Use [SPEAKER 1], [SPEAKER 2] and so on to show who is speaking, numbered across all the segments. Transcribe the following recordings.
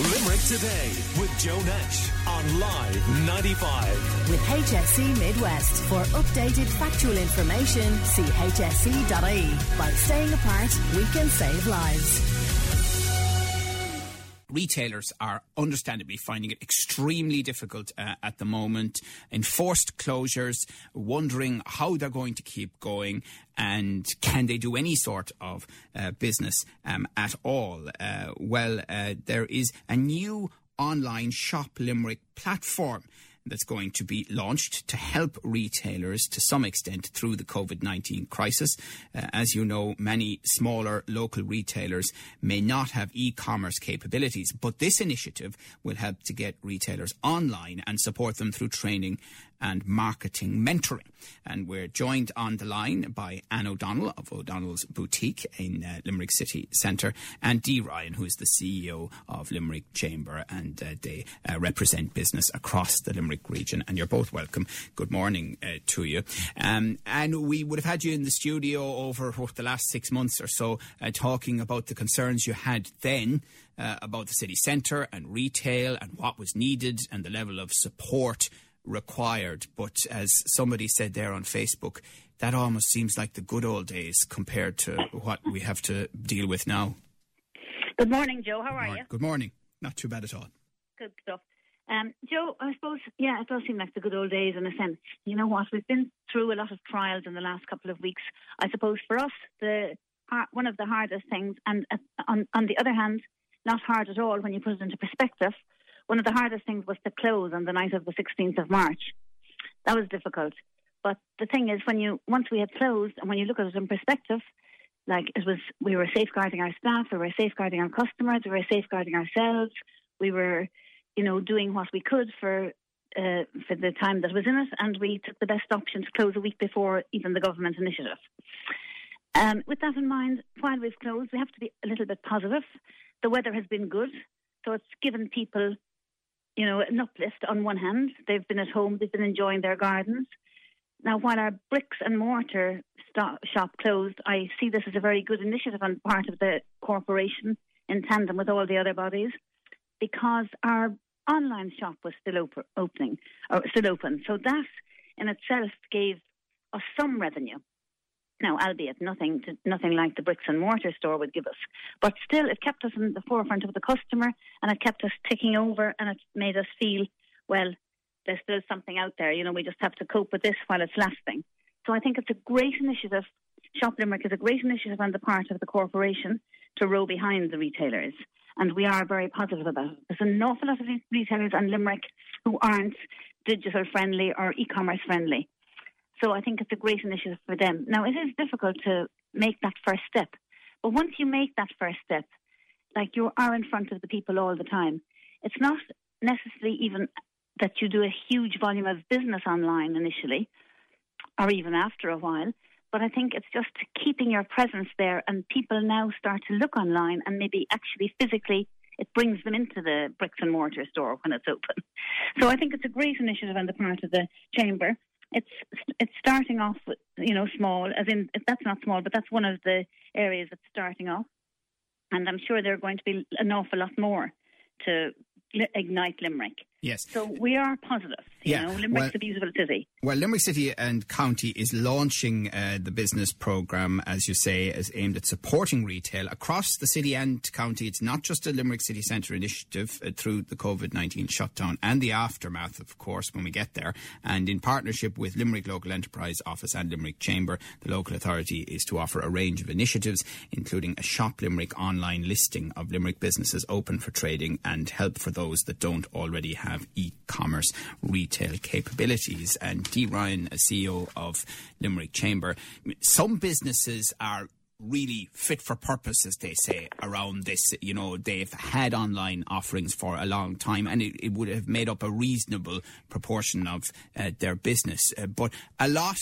[SPEAKER 1] Limerick Today with Joe Nash on Live 95.
[SPEAKER 2] With HSE Midwest. For updated factual information, see hse.ie. By staying apart, we can save lives
[SPEAKER 3] retailers are understandably finding it extremely difficult uh, at the moment. Enforced closures, wondering how they're going to keep going and can they do any sort of uh, business um, at all. Uh, well, uh, there is a new online Shop Limerick platform that's going to be launched to help retailers to some extent through the COVID 19 crisis. Uh, as you know, many smaller local retailers may not have e commerce capabilities, but this initiative will help to get retailers online and support them through training and marketing mentoring. And we're joined on the line by Anne O'Donnell of O'Donnell's Boutique in uh, Limerick City Centre and Dee Ryan, who is the CEO of Limerick Chamber, and uh, they uh, represent business across the Limerick region. And you're both welcome. Good morning uh, to you. Um, and we would have had you in the studio over what, the last six months or so uh, talking about the concerns you had then. Uh, about the city centre and retail and what was needed and the level of support required. But as somebody said there on Facebook, that almost seems like the good old days compared to what we have to deal with now.
[SPEAKER 4] Good morning, Joe. How are you?
[SPEAKER 3] Good morning. Not too bad at all.
[SPEAKER 4] Good stuff. Um, Joe, I suppose, yeah, it does seem like the good old days in a sense. You know what? We've been through a lot of trials in the last couple of weeks. I suppose for us, the one of the hardest things, and uh, on, on the other hand, not hard at all when you put it into perspective, one of the hardest things was to close on the night of the 16th of March. That was difficult. But the thing is, when you once we had closed, and when you look at it in perspective, like it was, we were safeguarding our staff, we were safeguarding our customers, we were safeguarding ourselves, we were, you know, doing what we could for uh, for the time that was in it, and we took the best option to close a week before even the government initiative. Um, with that in mind, while we've closed, we have to be a little bit positive. The weather has been good, so it's given people you know, an uplift on one hand. They've been at home, they've been enjoying their gardens. Now, while our bricks and mortar shop closed, I see this as a very good initiative on part of the corporation in tandem with all the other bodies because our online shop was still op- opening or still open. So that in itself gave us some revenue. Now, albeit nothing to, nothing like the bricks and mortar store would give us, but still, it kept us in the forefront of the customer, and it kept us ticking over, and it made us feel, well, there's still something out there. You know, we just have to cope with this while it's lasting. So I think it's a great initiative. Shop Limerick is a great initiative on the part of the corporation to row behind the retailers, and we are very positive about it. There's an awful lot of retailers on Limerick who aren't digital friendly or e-commerce friendly. So I think it's a great initiative for them. Now, it is difficult to make that first step, but once you make that first step, like you are in front of the people all the time, it's not necessarily even that you do a huge volume of business online initially or even after a while. But I think it's just keeping your presence there, and people now start to look online and maybe actually physically it brings them into the bricks and mortar store when it's open. So I think it's a great initiative on the part of the chamber it's it's starting off, you know, small. As in, that's not small, but that's one of the areas that's starting off. And I'm sure there are going to be an awful lot more to ignite Limerick.
[SPEAKER 3] Yes.
[SPEAKER 4] So we are positive. You yeah. know, Limerick's well, a beautiful city.
[SPEAKER 3] Well, Limerick City and County is launching uh, the business programme, as you say, is aimed at supporting retail across the city and county. It's not just a Limerick City Centre initiative uh, through the COVID 19 shutdown and the aftermath, of course, when we get there. And in partnership with Limerick Local Enterprise Office and Limerick Chamber, the local authority is to offer a range of initiatives, including a Shop Limerick online listing of Limerick businesses open for trading and help for those that don't already have have e-commerce retail capabilities. And Dee Ryan, a CEO of Limerick Chamber, some businesses are really fit for purpose, as they say, around this. You know, they've had online offerings for a long time and it, it would have made up a reasonable proportion of uh, their business. Uh, but a lot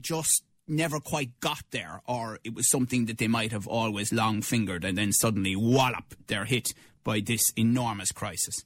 [SPEAKER 3] just never quite got there, or it was something that they might have always long fingered and then suddenly wallop, they're hit by this enormous crisis.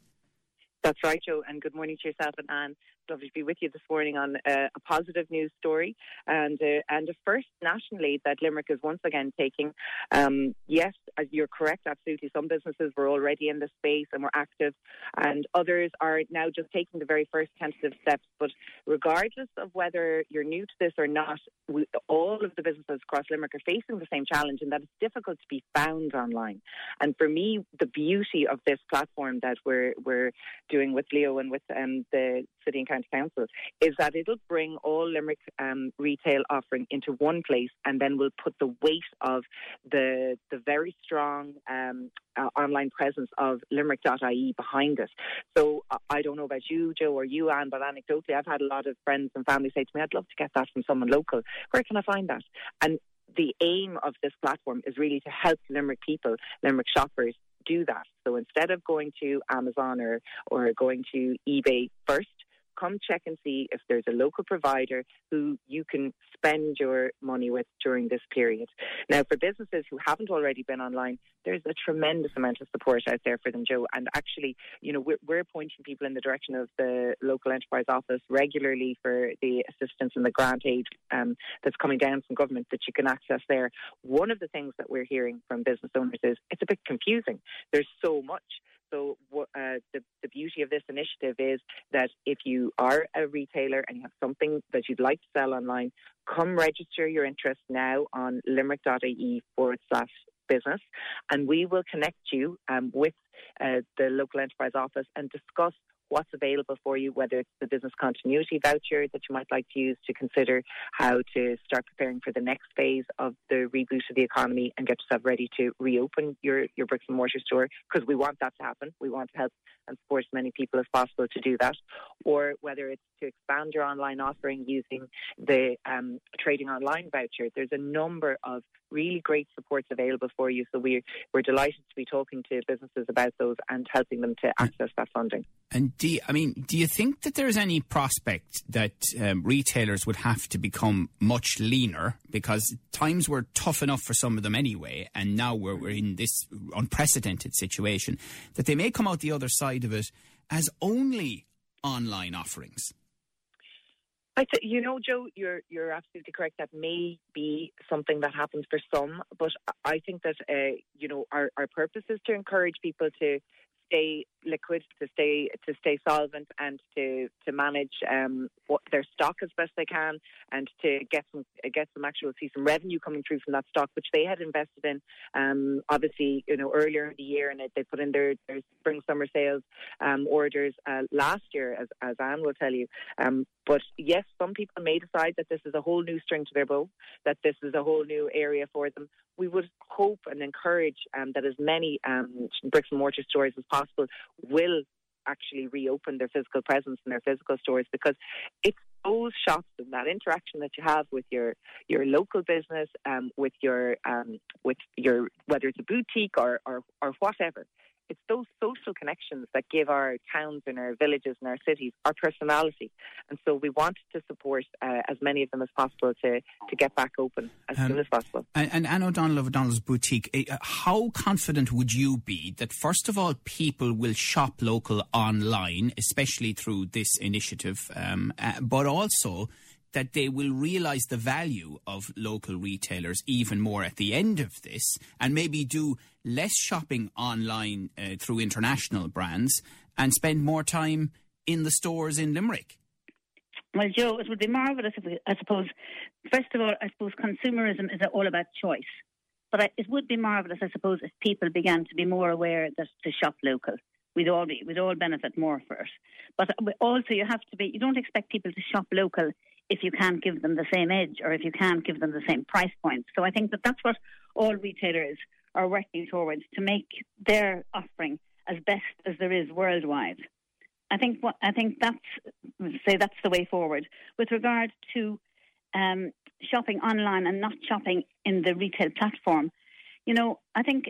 [SPEAKER 5] That's right, Joe, and good morning to yourself and Anne. Lovely to be with you this morning on uh, a positive news story and uh, and a first nationally that Limerick is once again taking. Um, yes, you're correct, absolutely. Some businesses were already in the space and were active, and others are now just taking the very first tentative steps. But regardless of whether you're new to this or not, we, all of the businesses across Limerick are facing the same challenge, in that it's difficult to be found online. And for me, the beauty of this platform that we're we're doing with Leo and with um, the City and County Councils, is that it'll bring all Limerick um, retail offering into one place, and then we'll put the weight of the the very strong um, uh, online presence of Limerick.ie behind it. So uh, I don't know about you, Joe, or you, Anne, but anecdotally, I've had a lot of friends and family say to me, "I'd love to get that from someone local. Where can I find that?" And the aim of this platform is really to help Limerick people, Limerick shoppers, do that. So instead of going to Amazon or, or going to eBay first, come check and see if there's a local provider who you can spend your money with during this period. Now, for businesses who haven't already been online, there's a tremendous amount of support out there for them, Joe. And actually, you know, we're, we're pointing people in the direction of the local enterprise office regularly for the assistance and the grant aid um, that's coming down from government that you can access there. One of the things that we're hearing from business owners is it's a bit confusing. There's so much. So uh, the, the beauty of this initiative is that if you are a retailer and you have something that you'd like to sell online, come register your interest now on limerick.ie forward slash business, and we will connect you um, with uh, the local enterprise office and discuss what's available for you, whether it's the business continuity voucher that you might like to use to consider how to start preparing for the next phase of the reboot of the economy and get yourself ready to reopen your, your bricks and mortar store, because we want that to happen. We want to help and support as many people as possible to do that. Or whether it's to expand your online offering using the um, trading online voucher. There's a number of really great supports available for you. So we're, we're delighted to be talking to businesses about those and helping them to access that funding.
[SPEAKER 3] And do you, I mean, do you think that there's any prospect that um, retailers would have to become much leaner because times were tough enough for some of them anyway, and now we're, we're in this unprecedented situation that they may come out the other side of it as only online offerings?
[SPEAKER 5] I th- you know, Joe, you're you're absolutely correct. That may be something that happens for some, but I think that uh, you know our our purpose is to encourage people to stay liquid, to stay to stay solvent, and to to manage um, what their stock as best they can, and to get some get some actual see some revenue coming through from that stock, which they had invested in. Um, obviously, you know earlier in the year, and they put in their, their spring summer sales um, orders uh, last year, as as Anne will tell you. Um, but yes, some people may decide that this is a whole new string to their bow, that this is a whole new area for them. We would hope and encourage um, that as many um, bricks and mortar stores as possible will actually reopen their physical presence in their physical stores because it's those shops and that interaction that you have with your your local business, um, with your um, with your whether it's a boutique or, or or whatever, it's those social connections that give our towns and our villages and our cities our personality. And so we want to support uh, as many of them as possible to, to get back open as um, soon as possible.
[SPEAKER 3] And, and Anne O'Donnell of O'Donnell's Boutique, eh, uh, how confident would you be that, first of all, people will shop local online, especially through this initiative, um, uh, but also that they will realise the value of local retailers even more at the end of this and maybe do less shopping online uh, through international brands and spend more time in the stores in Limerick?
[SPEAKER 4] Well, Joe, it would be marvellous if we, I suppose, first of all, I suppose consumerism is all about choice. But I, it would be marvellous, I suppose, if people began to be more aware that to shop local. We'd all be, we'd all benefit more for it. But also, you have to be. You don't expect people to shop local if you can't give them the same edge or if you can't give them the same price points. So I think that that's what all retailers are working towards to make their offering as best as there is worldwide. I think what I think that's say that's the way forward with regard to um, shopping online and not shopping in the retail platform. You know, I think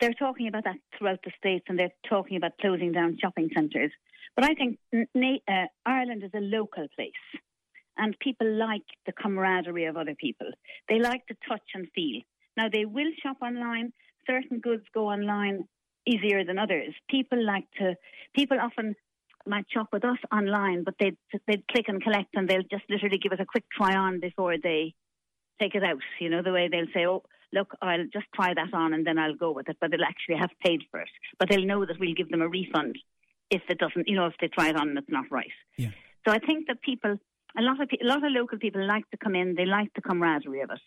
[SPEAKER 4] they're talking about that throughout the states, and they're talking about closing down shopping centres. But I think uh, Ireland is a local place and people like the camaraderie of other people. They like to touch and feel. Now, they will shop online. Certain goods go online easier than others. People like to, people often might shop with us online, but they'd, they'd click and collect and they'll just literally give us a quick try on before they take it out. You know, the way they'll say, oh, look, I'll just try that on and then I'll go with it, but they'll actually have paid for it. But they'll know that we'll give them a refund if it doesn't, you know, if they try it on and it's not right.
[SPEAKER 3] Yeah.
[SPEAKER 4] So I think that people, a lot of a lot of local people like to come in. They like the camaraderie of it.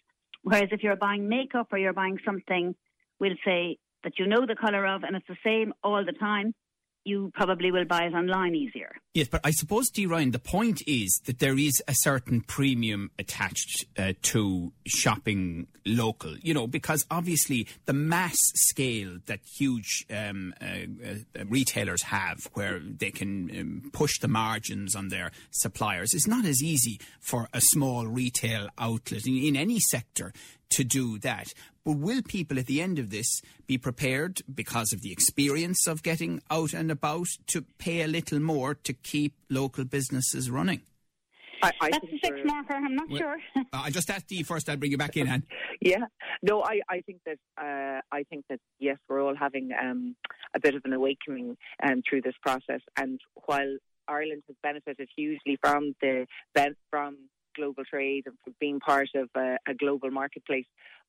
[SPEAKER 4] Whereas if you're buying makeup or you're buying something, we'll say that you know the colour of and it's the same all the time you probably will buy it online easier.
[SPEAKER 3] Yes, but I suppose, Dee Ryan, the point is that there is a certain premium attached uh, to shopping local, you know, because obviously the mass scale that huge um, uh, uh, retailers have, where they can um, push the margins on their suppliers, is not as easy for a small retail outlet in, in any sector to do that. But will people at the end of this be prepared, because of the experience of getting out and about, to pay a little more to keep local businesses running?
[SPEAKER 5] I, I
[SPEAKER 4] That's a six marker. I'm not
[SPEAKER 3] Well,
[SPEAKER 4] sure.
[SPEAKER 3] I just asked you first. I'll bring you back in, Anne.
[SPEAKER 5] Yeah, no, I, I think that uh, I think that yes, we're all having um, a bit of an awakening um, through this process, and while Ireland has benefited hugely from the ben- from global trade and from being part of a, a global marketplace.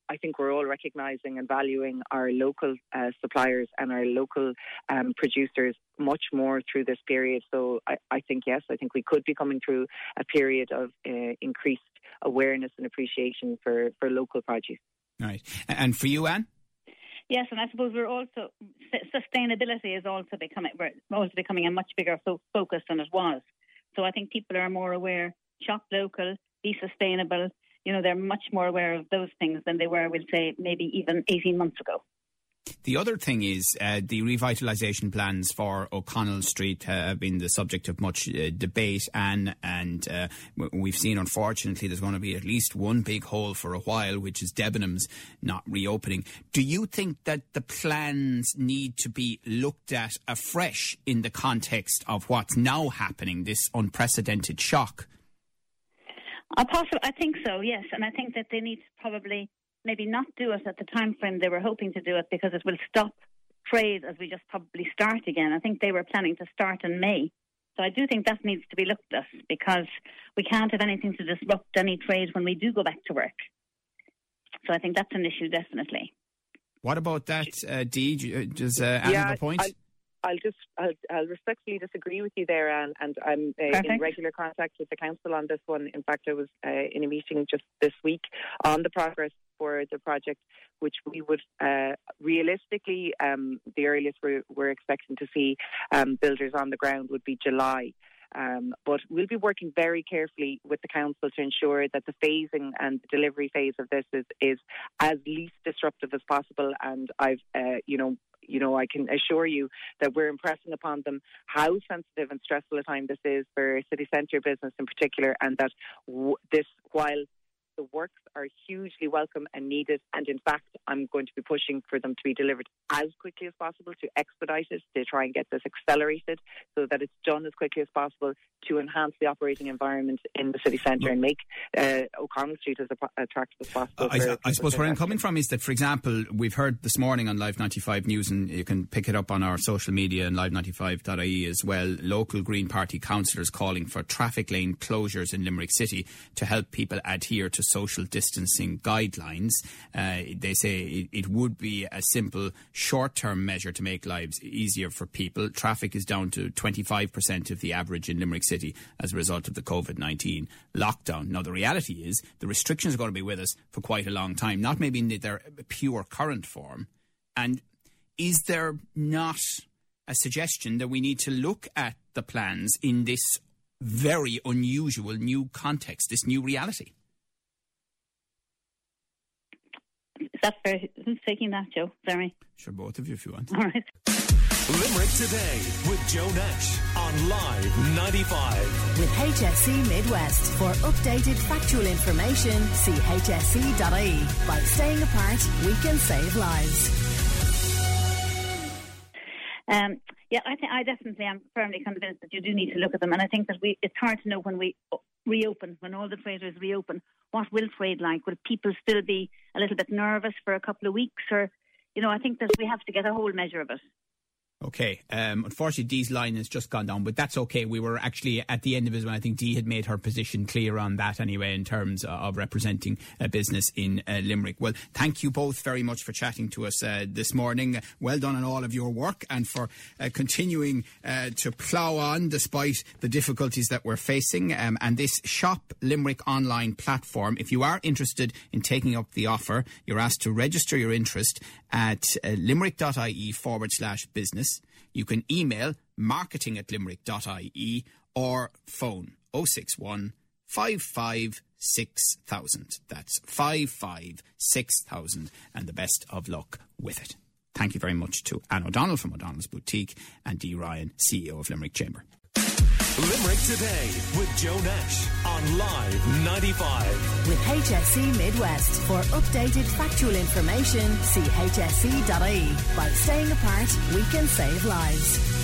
[SPEAKER 5] I think we're all recognising and valuing our local uh, suppliers and our local um, producers much more through this period. So I, I think, yes, I think we could be coming through a period of uh, increased awareness and appreciation for, for local produce.
[SPEAKER 3] Right. And for you, Anne?
[SPEAKER 4] Yes, and I suppose we're also sustainability is also becoming we're also becoming a much bigger fo- focus than it was. So I think people are more aware. Shop local, be sustainable. You know, they're much more aware of those things than they were, we'll say, maybe even 18 months ago.
[SPEAKER 3] The other thing is uh, the revitalisation plans for O'Connell Street uh, have been the subject of much uh, debate, and and uh, we've seen unfortunately there's going to be at least one big hole for a while, which is Debenhams not reopening. Do you think that the plans need to be looked at afresh in the context of what's now happening, this unprecedented shock?
[SPEAKER 4] I possibly, I think so, yes, and I think that they need to probably maybe not do it at the time frame they were hoping to do it because it will stop trade as we just probably start again. I think they were planning to start in May. So I do think that needs to be looked at because we can't have anything to disrupt any trade when we do go back to work. So I think that's an issue, definitely.
[SPEAKER 3] What about that, uh, Dee? Does uh, Anne have a point?
[SPEAKER 5] I'll, I'll just I'll, I'll respectfully disagree with you there, Anne, and I'm uh, in regular contact with the council on this one. In fact, I was uh, in a meeting just this week on the progress for the project, which we would uh, realistically um, the earliest we're, we're expecting to see um, builders on the ground would be July. Um, but we'll be working very carefully with the council to ensure that the phasing and the delivery phase of this is, is as least disruptive as possible. And I've, uh, you know, you know, I can assure you that we're impressing upon them how sensitive and stressful a time this is for city centre business in particular, and that w- this, while the works are hugely welcome and needed, and in fact, I'm going to be pushing for them to be delivered as quickly as possible to expedite it, to try and get this accelerated so that it's done as quickly as possible to enhance the operating environment in the city centre and make uh, O'Connell Street as attractive as possible.
[SPEAKER 3] I, I suppose where I'm coming from is that, for example, we've heard this morning on Live 95 News, and you can pick it up on our social media and live95.ie as well. Local Green Party councillors calling for traffic lane closures in Limerick City to help people adhere to social distancing guidelines. Uh, they say it, it would be a simple short term measure to make lives easier for people. Traffic is down to 25% of the average in Limerick City as a result of the COVID 19 lockdown. Now, the reality is the restrictions are going to be with us for quite a long time, not maybe in their pure current form. And is there not a suggestion that we need to look at the plans in this very unusual new context, this new reality?
[SPEAKER 4] Is that fair? Who's taking that, Joe? Sorry.
[SPEAKER 3] Sure, both of you if you want.
[SPEAKER 4] All right.
[SPEAKER 1] Limerick Today with Joe Nash on Live 95.
[SPEAKER 2] With HSE Midwest. For updated factual information, see hse.ie. E. By staying apart, we can save lives.
[SPEAKER 4] Um, yeah, I think I definitely am firmly convinced that you do need to look at them, and I think that we it's hard to know when we reopen, when all the traders reopen, what will trade like? Will people still be a little bit nervous for a couple of weeks, or you know, I think that we have to get a whole measure of it.
[SPEAKER 3] Okay. Um, unfortunately, Dee's line has just gone down, but that's okay. We were actually at the end of his when I think Dee had made her position clear on that anyway, in terms of representing a business in uh, Limerick. Well, thank you both very much for chatting to us uh, this morning. Well done on all of your work and for uh, continuing uh, to plough on despite the difficulties that we're facing. Um, and this Shop Limerick online platform, if you are interested in taking up the offer, you're asked to register your interest at uh, limerick.ie forward slash business. You can email marketing at limerick.ie or phone 061 55 6000. That's 55 6000 and the best of luck with it. Thank you very much to Anne O'Donnell from O'Donnell's Boutique and Dee Ryan, CEO of Limerick Chamber.
[SPEAKER 1] Limerick Today with Joe Nash on Live 95.
[SPEAKER 2] With HSE Midwest. For updated factual information, see hse.ie. By staying apart, we can save lives.